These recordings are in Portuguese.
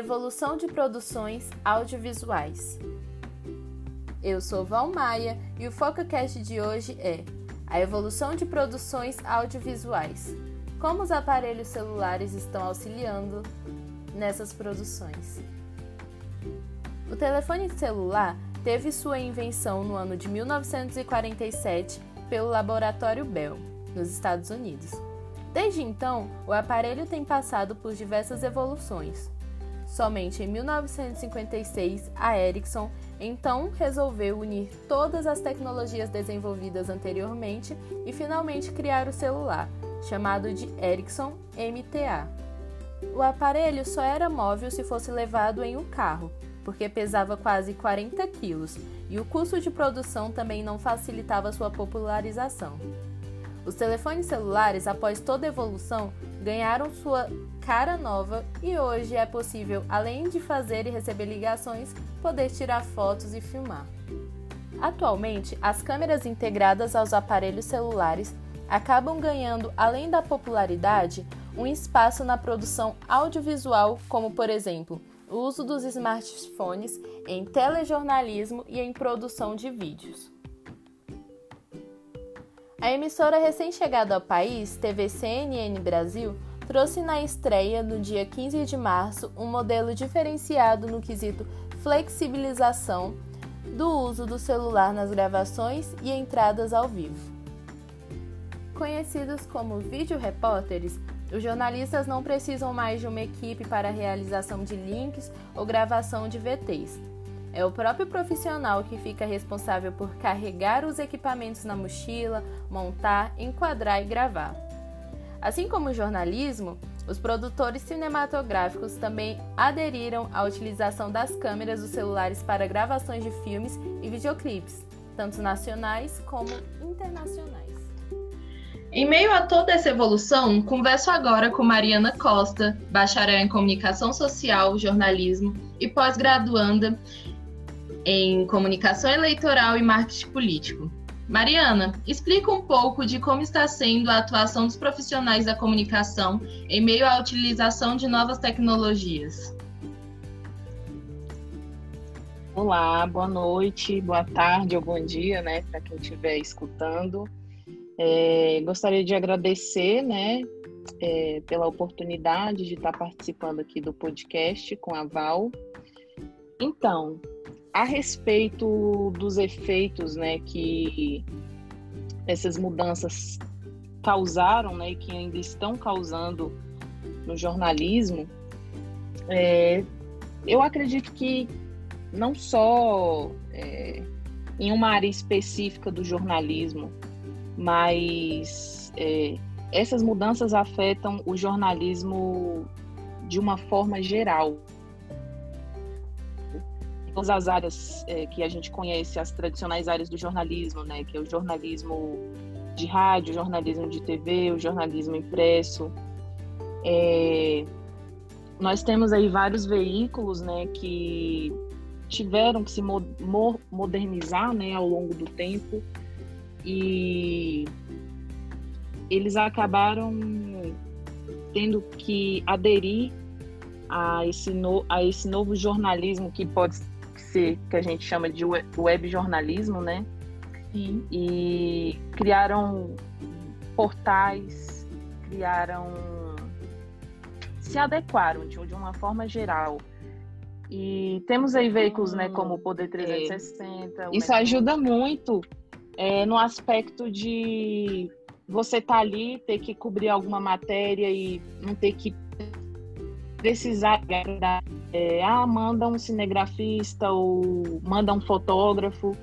evolução de produções audiovisuais. Eu sou Val Maia e o FocaCast de hoje é a evolução de produções audiovisuais. Como os aparelhos celulares estão auxiliando nessas produções. O telefone celular teve sua invenção no ano de 1947 pelo laboratório Bell, nos Estados Unidos. Desde então, o aparelho tem passado por diversas evoluções. Somente em 1956, a Ericsson então resolveu unir todas as tecnologias desenvolvidas anteriormente e finalmente criar o celular, chamado de Ericsson MTA. O aparelho só era móvel se fosse levado em um carro, porque pesava quase 40 quilos e o custo de produção também não facilitava sua popularização. Os telefones celulares, após toda evolução, ganharam sua cara nova e hoje é possível, além de fazer e receber ligações, poder tirar fotos e filmar. Atualmente, as câmeras integradas aos aparelhos celulares acabam ganhando, além da popularidade, um espaço na produção audiovisual, como por exemplo, o uso dos smartphones em telejornalismo e em produção de vídeos. A emissora recém-chegada ao país, TV CNN Brasil, trouxe na estreia, no dia 15 de março, um modelo diferenciado no quesito flexibilização do uso do celular nas gravações e entradas ao vivo. Conhecidos como vídeo repórteres, os jornalistas não precisam mais de uma equipe para a realização de links ou gravação de VTs. É o próprio profissional que fica responsável por carregar os equipamentos na mochila, montar, enquadrar e gravar. Assim como o jornalismo, os produtores cinematográficos também aderiram à utilização das câmeras dos celulares para gravações de filmes e videoclipes, tanto nacionais como internacionais. Em meio a toda essa evolução, converso agora com Mariana Costa, bacharel em Comunicação Social, Jornalismo e pós-graduanda em Comunicação Eleitoral e Marketing Político. Mariana, explica um pouco de como está sendo a atuação dos profissionais da comunicação em meio à utilização de novas tecnologias. Olá, boa noite, boa tarde ou bom dia, né, para quem estiver escutando. É, gostaria de agradecer, né, é, pela oportunidade de estar participando aqui do podcast com a Val. Então, a respeito dos efeitos, né, que essas mudanças causaram, né, e que ainda estão causando no jornalismo, é, eu acredito que não só é, em uma área específica do jornalismo, mas é, essas mudanças afetam o jornalismo de uma forma geral. Todas as áreas é, que a gente conhece, as tradicionais áreas do jornalismo, né, que é o jornalismo de rádio, jornalismo de TV, o jornalismo impresso. É, nós temos aí vários veículos, né, que tiveram que se modernizar, né, ao longo do tempo e eles acabaram tendo que aderir a esse, no, a esse novo jornalismo que pode ser, que a gente chama de web jornalismo, né? Sim. E criaram portais, criaram. se adequaram de, uma forma geral. E temos aí veículos, né, como o Poder 360. É. O Isso ajuda muito é, no aspecto de você estar tá ali, ter que cobrir alguma matéria e não ter que precisar é, ah, manda um cinegrafista ou manda um fotógrafo.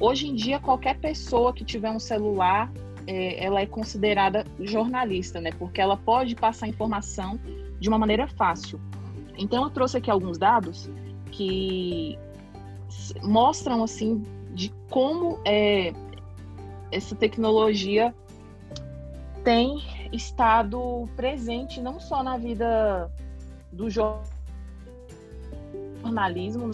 Hoje em dia, qualquer pessoa que tiver um celular, é, ela é considerada jornalista, né? Porque ela pode passar informação de uma maneira fácil. Então, eu trouxe aqui alguns dados que mostram, assim, de como é, essa tecnologia tem estado presente não só na vida do jornalismo,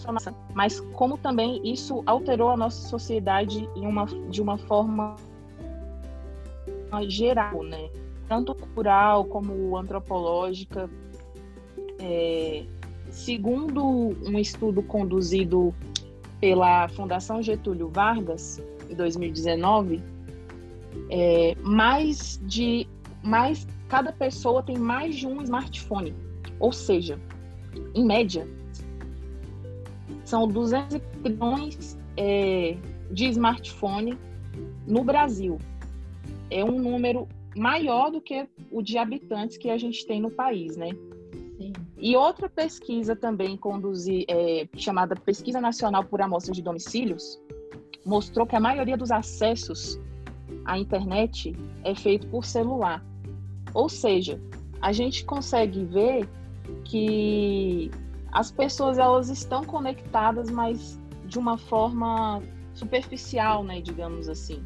mas como também isso alterou a nossa sociedade uma, de uma forma geral, né? Tanto cultural como antropológica. É, segundo um estudo conduzido pela Fundação Getúlio Vargas, em 2019, é, mais de mais cada pessoa tem mais de um smartphone, ou seja, em média são 200 milhões é, de smartphone no Brasil. É um número maior do que o de habitantes que a gente tem no país, né? Sim. E outra pesquisa também conduzir, é, chamada Pesquisa Nacional por Amostras de Domicílios, mostrou que a maioria dos acessos à internet é feito por celular. Ou seja, a gente consegue ver que as pessoas elas estão conectadas, mas de uma forma superficial, né, digamos assim.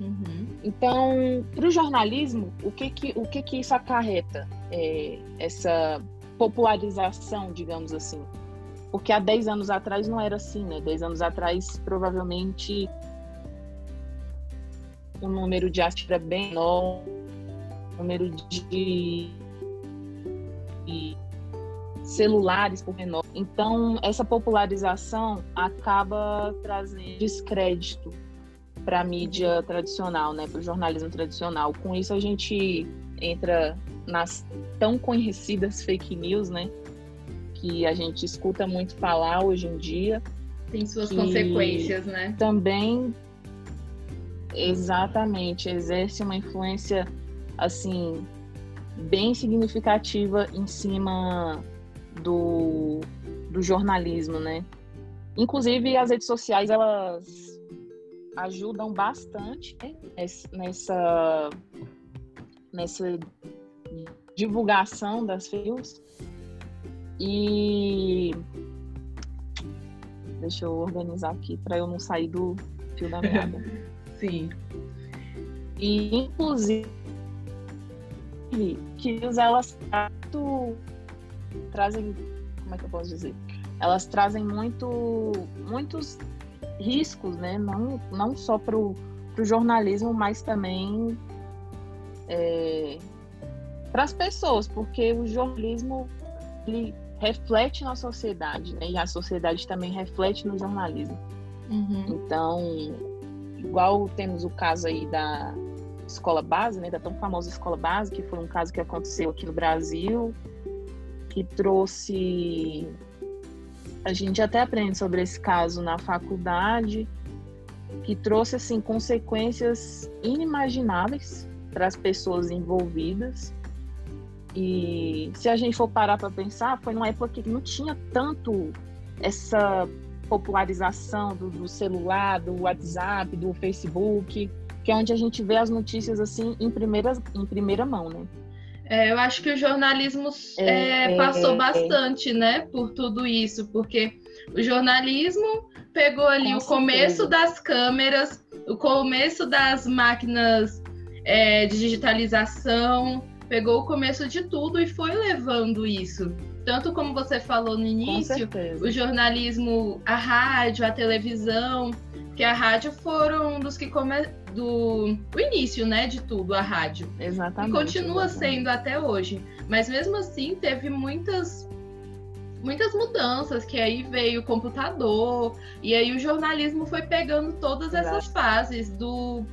Uhum. Então, para o jornalismo, o que que, o que que isso acarreta? É, essa popularização, digamos assim. Porque há 10 anos atrás não era assim, né? 10 anos atrás, provavelmente, o número de assistir era bem menor, o número de, de celulares por menor. Então, essa popularização acaba trazendo descrédito para a mídia tradicional, né, para o jornalismo tradicional. Com isso, a gente entra nas tão conhecidas fake news, né, que a gente escuta muito falar hoje em dia. Tem suas consequências, né? Também, exatamente, exerce uma influência, assim, bem significativa em cima do, do jornalismo, né? Inclusive, as redes sociais, elas ajudam bastante né? nessa, nessa divulgação das fake E deixa eu organizar aqui para eu não sair do fio da meada. Sim. E inclusive que elas trazem, como é que eu posso dizer? Elas trazem muito, muitos riscos, né? Não, não só para o jornalismo, mas também é, para as pessoas, porque o jornalismo ele reflete na sociedade, né? E a sociedade também reflete no jornalismo. Uhum. Então, igual temos o caso aí da escola base, né? Da tão famosa escola base, que foi um caso que aconteceu aqui no Brasil, que trouxe. A gente até aprende sobre esse caso na faculdade, que trouxe assim consequências inimagináveis para as pessoas envolvidas. E se a gente for parar para pensar, foi numa época que não tinha tanto essa popularização do, do, celular, do WhatsApp, do Facebook, que é onde a gente vê as notícias assim em primeira, em primeira mão, né? É, eu acho que o jornalismo é, é, passou é, bastante, né, por tudo isso, porque o jornalismo pegou ali Com o começo certeza. das câmeras, o começo das máquinas é, de digitalização, pegou o começo de tudo e foi levando isso. Tanto como você falou no início, o jornalismo, a rádio, a televisão, que a rádio foram dos que come... do o início, né, de tudo, a rádio. Exatamente. E continua exatamente. sendo até hoje. Mas mesmo assim, teve muitas muitas mudanças, que aí veio o computador, e aí o jornalismo foi pegando todas Exato. essas fases do,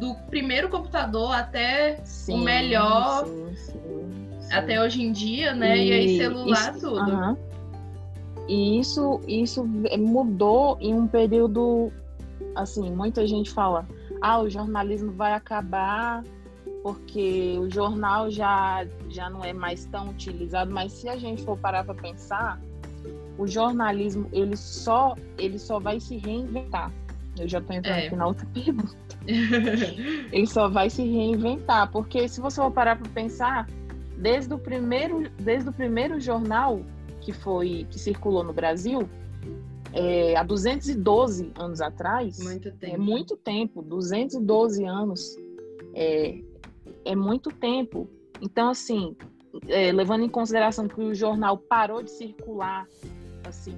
do primeiro computador até sim, o melhor, sim, sim, até hoje em dia, né? E, e aí celular, isso, tudo. Uh -huh. E isso, isso mudou em um período assim, muita gente fala, ah, o jornalismo vai acabar porque o jornal já, já não é mais tão utilizado, mas se a gente for parar para pensar, o jornalismo ele só ele só vai se reinventar. Eu já estou entrando é. aqui na outra pergunta. ele só vai se reinventar, porque se você for parar para pensar, desde o primeiro desde o primeiro jornal que foi que circulou no Brasil, é, há 212 anos atrás. Muito tempo. É muito tempo, 212 anos. É, é muito tempo. Então, assim, é, levando em consideração que o jornal parou de circular, assim,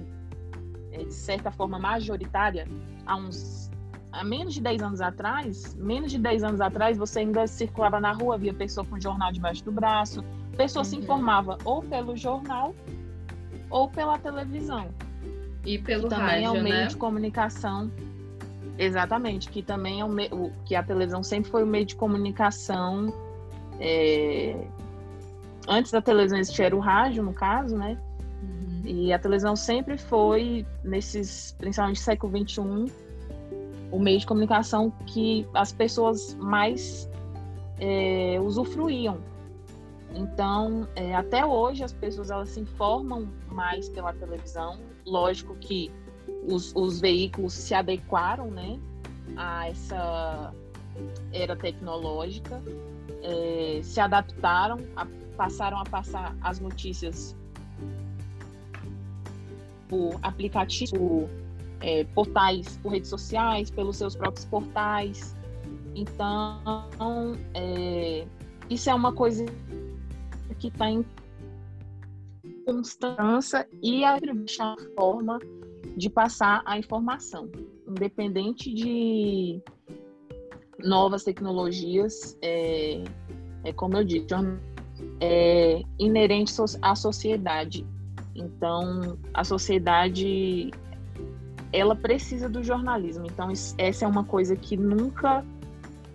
é, de certa forma majoritária, há uns há menos de 10 anos atrás, menos de 10 anos atrás, você ainda circulava na rua, via pessoa com jornal debaixo do braço, pessoa uhum. se informava ou pelo jornal ou pela televisão. E pelo que também rádio, é um meio né? de comunicação. Exatamente, que também é um meio, que a televisão sempre foi um meio de comunicação. é, Antes da televisão existir era o rádio, no caso, né? Uhum. E a televisão sempre foi, nesses, principalmente no século XXI, o meio de comunicação que as pessoas mais é, usufruíam. Então, é, até hoje as pessoas elas se informam mais pela televisão. Lógico que os, os veículos se adequaram, né, a essa era tecnológica, é, se adaptaram, a- passaram a passar as notícias por aplicativos, por é, portais, por redes sociais, pelos seus próprios portais. Então, é, isso é uma coisa que está em constância e a a forma de passar a informação, independente de novas tecnologias, é, é como eu disse, é inerente so- à sociedade. Então, a sociedade ela precisa do jornalismo. Então, essa é uma coisa que nunca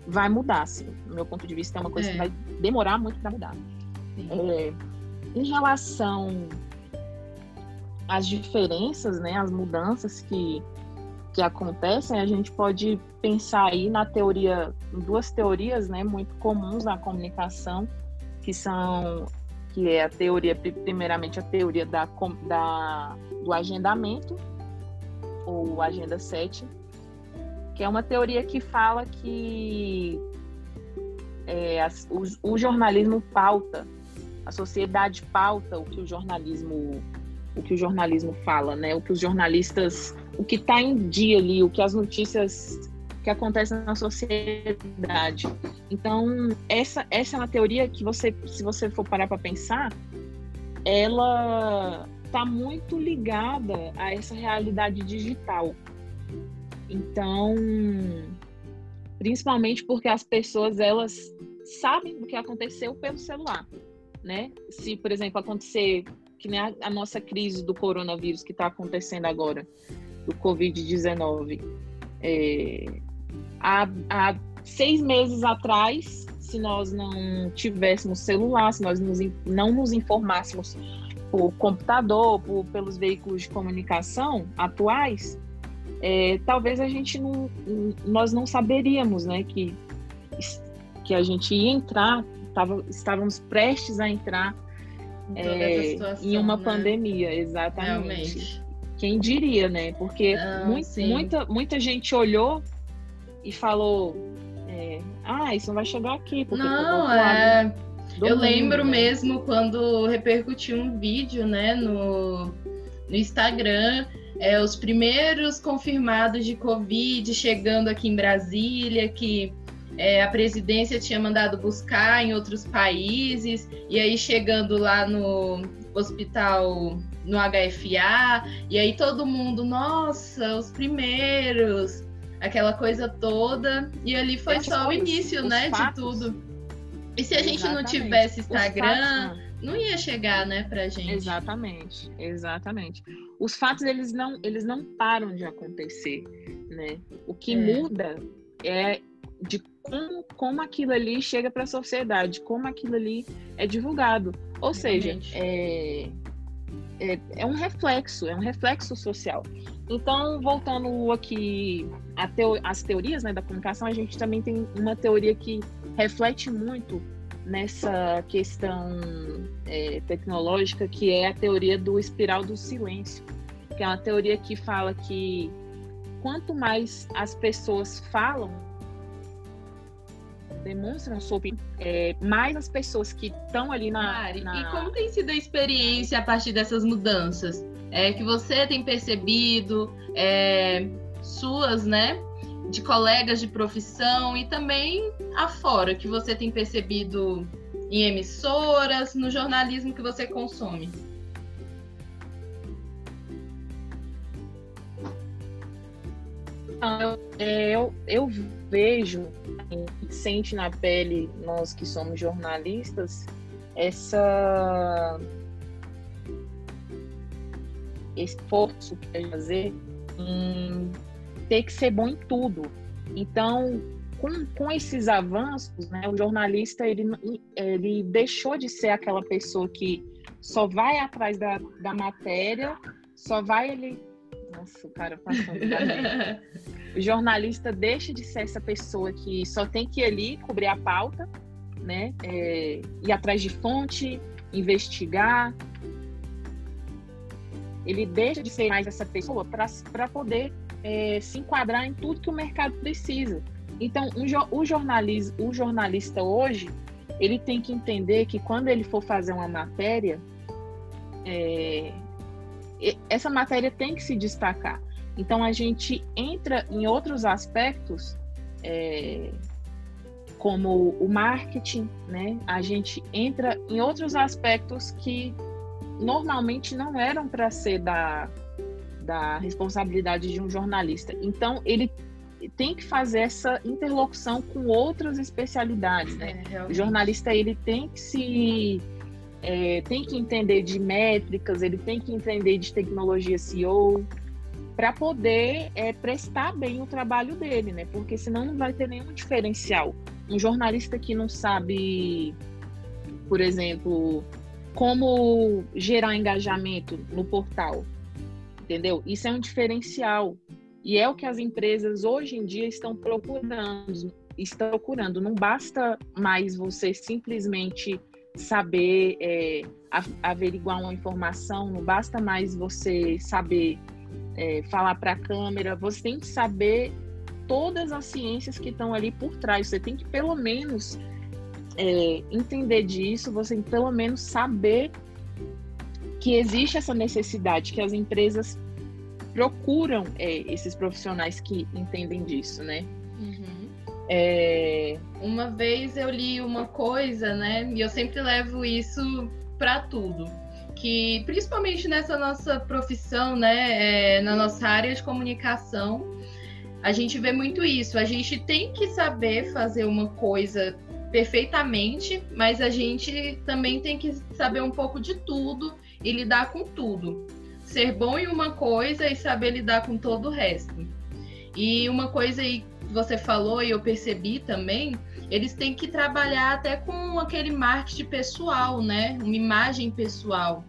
vai mudar, assim. Do meu ponto de vista, é uma coisa É. que vai demorar muito para mudar. É, em relação às diferenças, né, as mudanças que, que acontecem, a gente pode pensar aí na teoria, duas teorias, né, muito comuns na comunicação, que são que é a teoria, pri- primeiramente a teoria da, da, do agendamento, ou agenda 7, que é uma teoria que fala que é, as- o, o jornalismo pauta a sociedade pauta o que o jornalismo o que o jornalismo fala, né? O que os jornalistas, o que está em dia ali, o que as notícias que acontecem na sociedade. Então, essa essa é uma teoria que você, se você for parar para pensar, ela está muito ligada a essa realidade digital. Então, principalmente porque as pessoas elas sabem do que aconteceu pelo celular né? Se, por exemplo, acontecer que nem a, a nossa crise do coronavírus que está acontecendo agora, do Covid-19, é, há, há seis meses atrás, se nós não tivéssemos celular, se nós nos, não nos informássemos por computador, por, pelos veículos de comunicação atuais, é, talvez a gente não, nós não saberíamos, né, que que a gente ia entrar, tava, estávamos prestes a entrar toda é, situação, em uma né? pandemia, exatamente. Realmente. Quem diria, né? Porque sim. muita, muita gente olhou e falou: é, Ah, isso não vai chegar aqui. Porque Não, é. Eu mundo, lembro né? mesmo quando repercutiu um vídeo, né, no, no Instagram, é, os primeiros confirmados de Covid chegando aqui em Brasília, que é, a presidência tinha mandado buscar em outros países, e aí chegando lá no hospital no HFA, e aí todo mundo, nossa, os primeiros, aquela coisa toda, e ali foi só o início, né, fatos. de tudo. E se a gente não Exatamente. tivesse Os Instagram, fatos, não ia chegar, né, pra gente. Exatamente, exatamente. Os fatos eles não, eles não param de acontecer, né? O que É. muda é de como, como aquilo ali chega para a sociedade, como aquilo ali é divulgado. Ou seja, é, é, é um reflexo, é um reflexo social. Então, voltando aqui a teo, às teorias né, da comunicação, a gente também tem uma teoria que reflete muito nessa questão é, tecnológica, que é a teoria do espiral do silêncio, que é uma teoria que fala que quanto mais as pessoas falam, demonstram opinião, é, mais as pessoas que estão ali na, Mari, na... e como tem sido a experiência a partir dessas mudanças? É, que você tem percebido, é, suas, né? De colegas de profissão e também afora, que você tem percebido em emissoras, no jornalismo que você consome. Eu, é, eu, eu vejo, sente na pele, nós que somos jornalistas, essa esforço que fazer em ter que ser bom em tudo. Então, com, com esses avanços, né, o jornalista ele, ele deixou de ser aquela pessoa que só vai atrás da, da matéria, só vai ele. Nossa, o cara passando O jornalista deixa de ser essa pessoa que só tem que ir ali cobrir a pauta, né? É, ir atrás de fonte, investigar. Ele deixa de ser mais essa pessoa para poder é, se enquadrar em tudo que o mercado precisa. Então, um, o, jornalista, o jornalista hoje, ele tem que entender que quando ele for fazer uma matéria, é, essa matéria tem que se destacar. Então, a gente entra em outros aspectos, é, como o marketing, né? A gente entra em outros aspectos que normalmente não eram para ser da, da responsabilidade de um jornalista. Então, ele tem que fazer essa interlocução com outras especialidades, né? É, o jornalista ele tem que se é, tem que entender de métricas, ele tem que entender de tecnologia SEO para poder é, prestar bem o trabalho dele, né? Porque senão não vai ter nenhum diferencial. Um jornalista que não sabe, por exemplo, como gerar engajamento no portal, entendeu? Isso é um diferencial. E é o que as empresas hoje em dia estão procurando, estão procurando. Não basta mais você simplesmente saber é, averiguar uma informação, não basta mais você saber é, falar para a câmera, você tem que saber todas as ciências que estão ali por trás. Você tem que pelo menos é, entender disso, você tem que pelo menos saber que existe essa necessidade, que as empresas procuram é, esses profissionais que entendem disso, né? Uhum. É... Uma vez eu li uma coisa, né? E eu sempre levo isso para tudo. Que principalmente nessa nossa profissão, né? É, na nossa área de comunicação, a gente vê muito isso. A gente tem que saber fazer uma coisa perfeitamente, mas a gente também tem que saber um pouco de tudo e lidar com tudo. Ser bom em uma coisa e saber lidar com todo o resto. E uma coisa aí você falou e eu percebi também, eles têm que trabalhar até com aquele marketing pessoal, né? Uma imagem pessoal,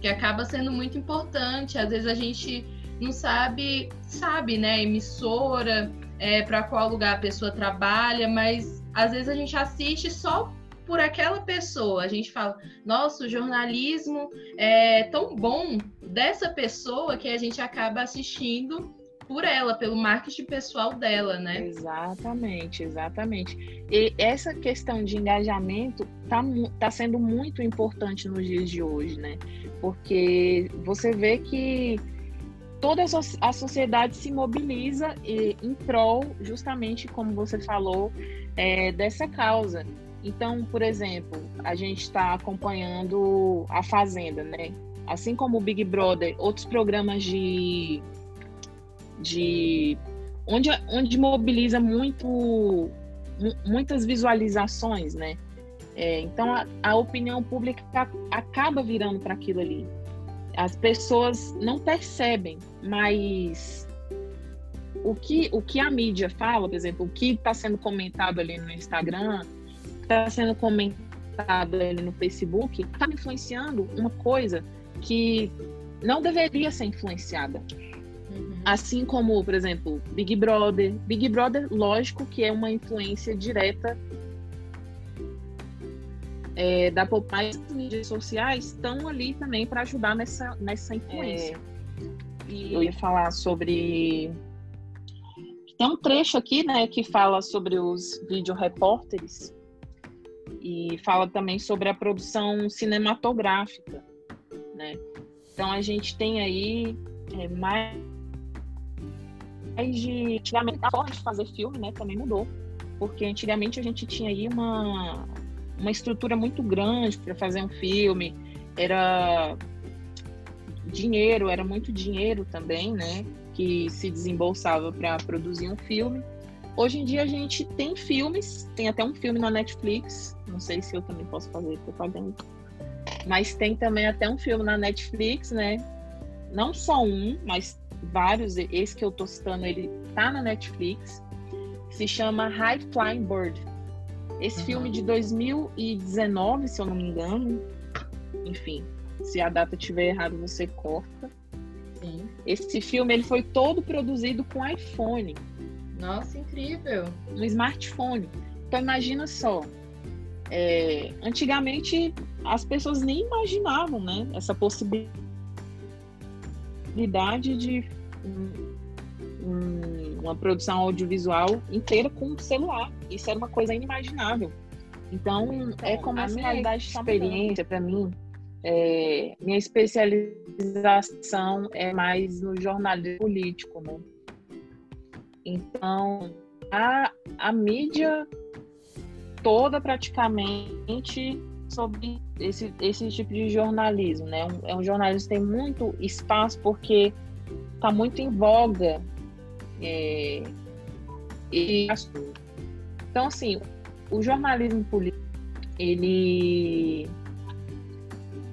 que acaba sendo muito importante. Às vezes a gente não sabe, sabe, né? Emissora, é, para qual lugar a pessoa trabalha, mas às vezes a gente assiste só por aquela pessoa. A gente fala, nossa, o jornalismo é tão bom dessa pessoa que a gente acaba assistindo por ela, pelo marketing pessoal dela, né? Exatamente, exatamente. E essa questão de engajamento está tá sendo muito importante nos dias de hoje, né? Porque você vê que toda a sociedade se mobiliza em prol, justamente como você falou, é, dessa causa. Então, por exemplo, a gente está acompanhando a Fazenda, né? Assim como o Big Brother, outros programas de, de onde, onde mobiliza muito muitas visualizações, né? É, então a, a, opinião pública acaba virando para aquilo ali. As pessoas não percebem, mas o que, o que a mídia fala, por exemplo, o que está sendo comentado ali no Instagram, está sendo comentado ali no Facebook, está influenciando uma coisa que não deveria ser influenciada. Assim como, por exemplo, Big Brother. Big Brother, lógico que é uma influência direta é, da população. As mídias sociais estão ali também para ajudar nessa, nessa influência. É, e eu ia falar sobre. Tem um trecho aqui, né, que fala sobre os vídeo repórteres e fala também sobre a produção cinematográfica, né? Então a gente tem aí é, mais de antigamente a forma de fazer filme, né, também mudou, porque antigamente a gente tinha aí uma uma estrutura muito grande para fazer um filme, era dinheiro, era muito dinheiro também, né, que se desembolsava para produzir um filme. Hoje em dia a gente tem filmes, tem até um filme na Netflix, não sei se eu também posso fazer propaganda, mas tem também até um filme na Netflix, né? não só um, mas vários. Esse que eu tô citando, ele tá na Netflix. Se chama High Flying Bird. Esse uhum. filme de 2019, se eu não me engano. Enfim, se a data estiver errada, você corta. Sim. Esse filme ele foi todo produzido com iPhone. Nossa, incrível! No smartphone. Então imagina só. É, antigamente as pessoas nem imaginavam, né? Essa possibilidade de um, uma produção audiovisual inteira com um celular. Isso era uma coisa inimaginável. Então, então é como a minha experiência para mim é, minha especialização é mais no jornalismo político, né? Então, a, a mídia toda praticamente sobre esse, esse tipo de jornalismo, né? Um, é um jornalismo que tem muito espaço porque está muito em voga. É, e, então, assim, o jornalismo político, ele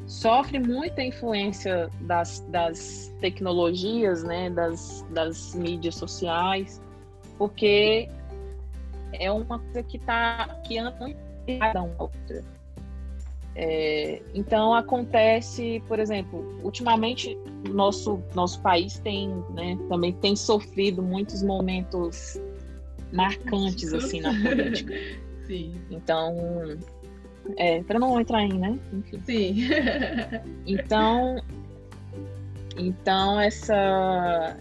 sofre muita influência das, das tecnologias, né, das, das mídias sociais, porque é uma coisa que está que anda ligada uma outra. É, então acontece, por exemplo, ultimamente nosso nosso país tem, né, também tem sofrido muitos momentos marcantes assim na política. Sim. Então é, para não entrar em, né? Enfim. Sim. então, então essa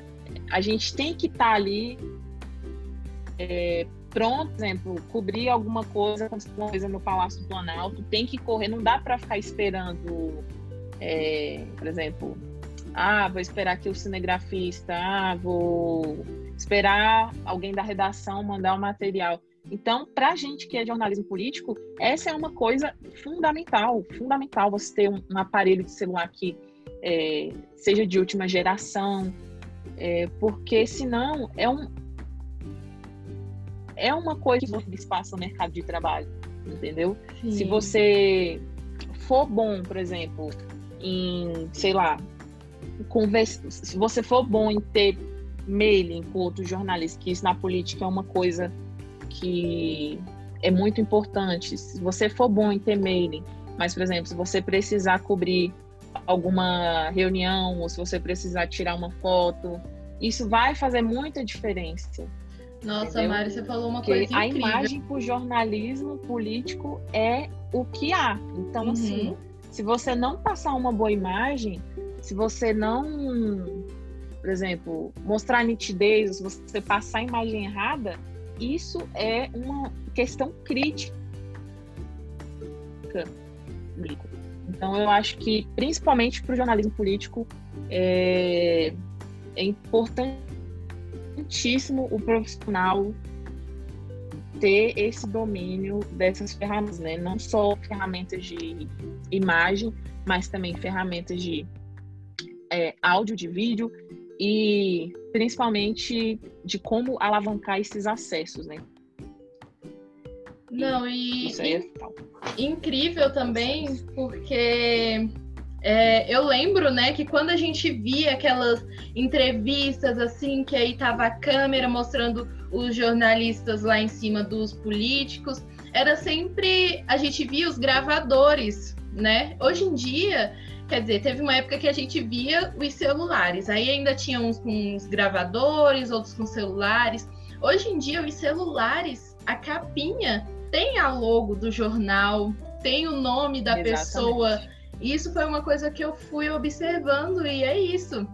a gente tem que estar tá ali pronto, por exemplo, cobrir alguma coisa, alguma coisa no Palácio do Planalto, tem que correr, não dá para ficar esperando, é, por exemplo, ah, vou esperar aqui o cinegrafista, ah, vou esperar alguém da redação mandar o material. Então, para a gente que é jornalismo político, essa é uma coisa fundamental, fundamental você ter um, um aparelho de celular que é, seja de última geração, é, porque senão é um é uma coisa que espaço no mercado de trabalho, entendeu? Sim. Se você for bom, por exemplo, em, sei lá, conversa, se você for bom em ter mailing com outros jornalistas, que isso na política é uma coisa que é muito importante. Se você for bom em ter mailing, mas, por exemplo, se você precisar cobrir alguma reunião ou se você precisar tirar uma foto, isso vai fazer muita diferença. Nossa, entendeu? Mari, você falou uma Porque coisa incrível. A imagem para o jornalismo político é o que há. Então, uhum. assim, se você não passar uma boa imagem, se você não, por exemplo, mostrar nitidez, se você passar a imagem errada, isso é uma questão crítica. Então, eu acho que, principalmente para o jornalismo político, é, é importantíssimo o profissional ter esse domínio dessas ferramentas, né? Não só ferramentas de imagem, mas também ferramentas de é, áudio, de vídeo e principalmente de como alavancar esses acessos, né? Não, e Isso aí é incrível também, porque é, eu lembro, né, que quando a gente via aquelas entrevistas assim, que aí tava a câmera mostrando os jornalistas lá em cima dos políticos, era sempre a gente via os gravadores, né? Hoje em dia Quer dizer, teve uma época que a gente via os celulares, aí ainda tinha uns com os gravadores, outros com celulares. Hoje em dia, os celulares, a capinha tem a logo do jornal, tem o nome da Exatamente. pessoa. Isso foi uma coisa que eu fui observando e é isso.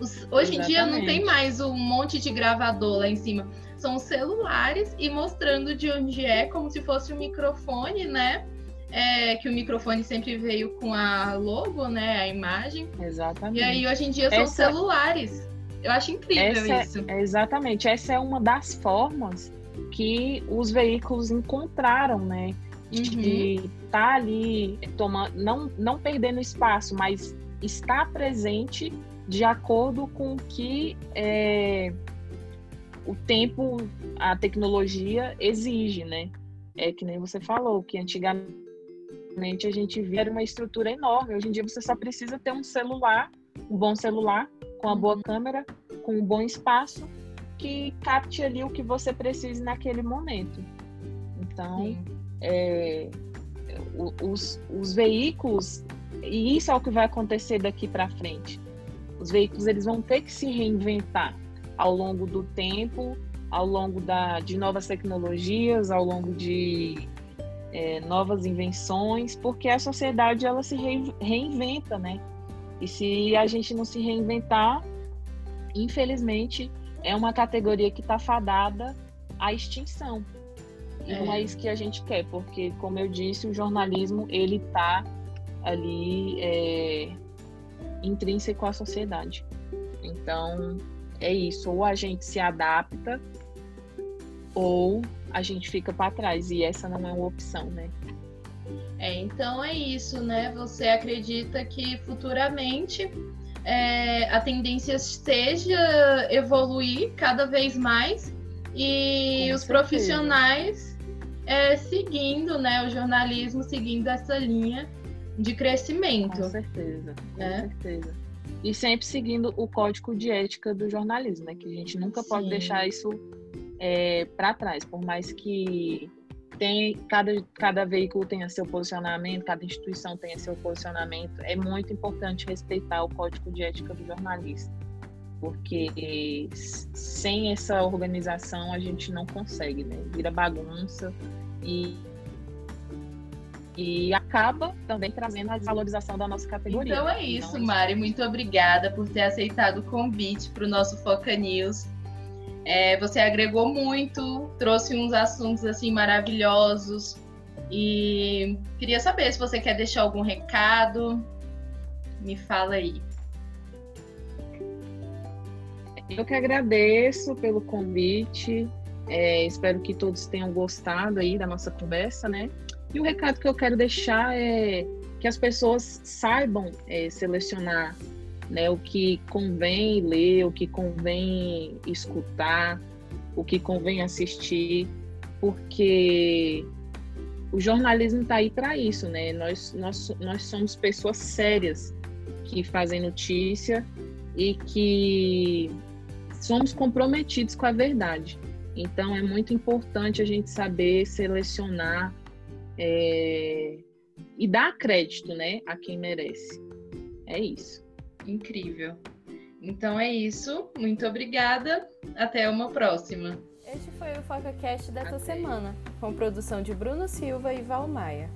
Os, hoje Exatamente. em dia não tem mais um monte de gravador lá em cima. São celulares e mostrando de onde é, como se fosse um microfone, né? é, que o microfone sempre veio com a logo, né? A imagem. Exatamente. E aí hoje em dia são essa, celulares. Eu acho incrível essa, isso. É, exatamente. Essa é uma das formas que os veículos encontraram, né? De uhum. estar tá ali, tomando, não, não perdendo espaço, mas estar presente de acordo com o que é, o tempo, a tecnologia exige, né? É que nem você falou, que antigamente a gente via uma estrutura enorme. Hoje em dia você só precisa ter um celular um bom celular, com uma boa uhum. câmera, com um bom espaço, que capte ali o que você precise naquele momento. Então, é, os, os veículos, e isso é o que vai acontecer daqui para frente. Os veículos eles vão ter que se reinventar ao longo do tempo, ao longo da, de novas tecnologias, ao longo de é, novas invenções, porque a sociedade ela se reinventa, né? E se a gente não se reinventar, infelizmente, é uma categoria que está fadada à extinção. E é. não é isso que a gente quer, porque, como eu disse, o jornalismo ele está ali é, intrínseco à sociedade. Então, é isso. Ou a gente se adapta, ou a gente fica para trás. E essa não é uma opção, né? É, então é isso, né? Você acredita que futuramente é, a tendência seja evoluir cada vez mais e Com os certeza. profissionais é, seguindo, né? O jornalismo seguindo essa linha de crescimento. Com certeza, com né? certeza. E sempre seguindo o código de ética do jornalismo, né? Que a gente nunca Sim. pode deixar isso é, para trás, por mais que tem, cada, cada veículo tenha seu posicionamento, cada instituição tenha seu posicionamento, é muito importante respeitar o código de ética do jornalista, porque sem essa organização a gente não consegue, né? Vira bagunça e e acaba também trazendo a desvalorização da nossa categoria. Então é isso, então, Mari. Muito obrigada por ter aceitado o convite para o nosso Foca News. É, você agregou muito, trouxe uns assuntos assim maravilhosos. E queria saber se você quer deixar algum recado. Me fala aí. Eu que agradeço pelo convite. É, espero que todos tenham gostado aí da nossa conversa, né? E o recado que eu quero deixar é que as pessoas saibam é, selecionar né, o que convém ler, o que convém escutar, o que convém assistir, porque o jornalismo está aí para isso, né? Nós, nós, nós somos pessoas sérias que fazem notícia e que somos comprometidos com a verdade. Então é muito importante a gente saber selecionar é, e dar crédito, né, a quem merece. É isso. Incrível. Então é isso. Muito obrigada. Até uma próxima. Este foi o FocaCast dessa Até. semana, com produção de Bruno Silva e Val Maia.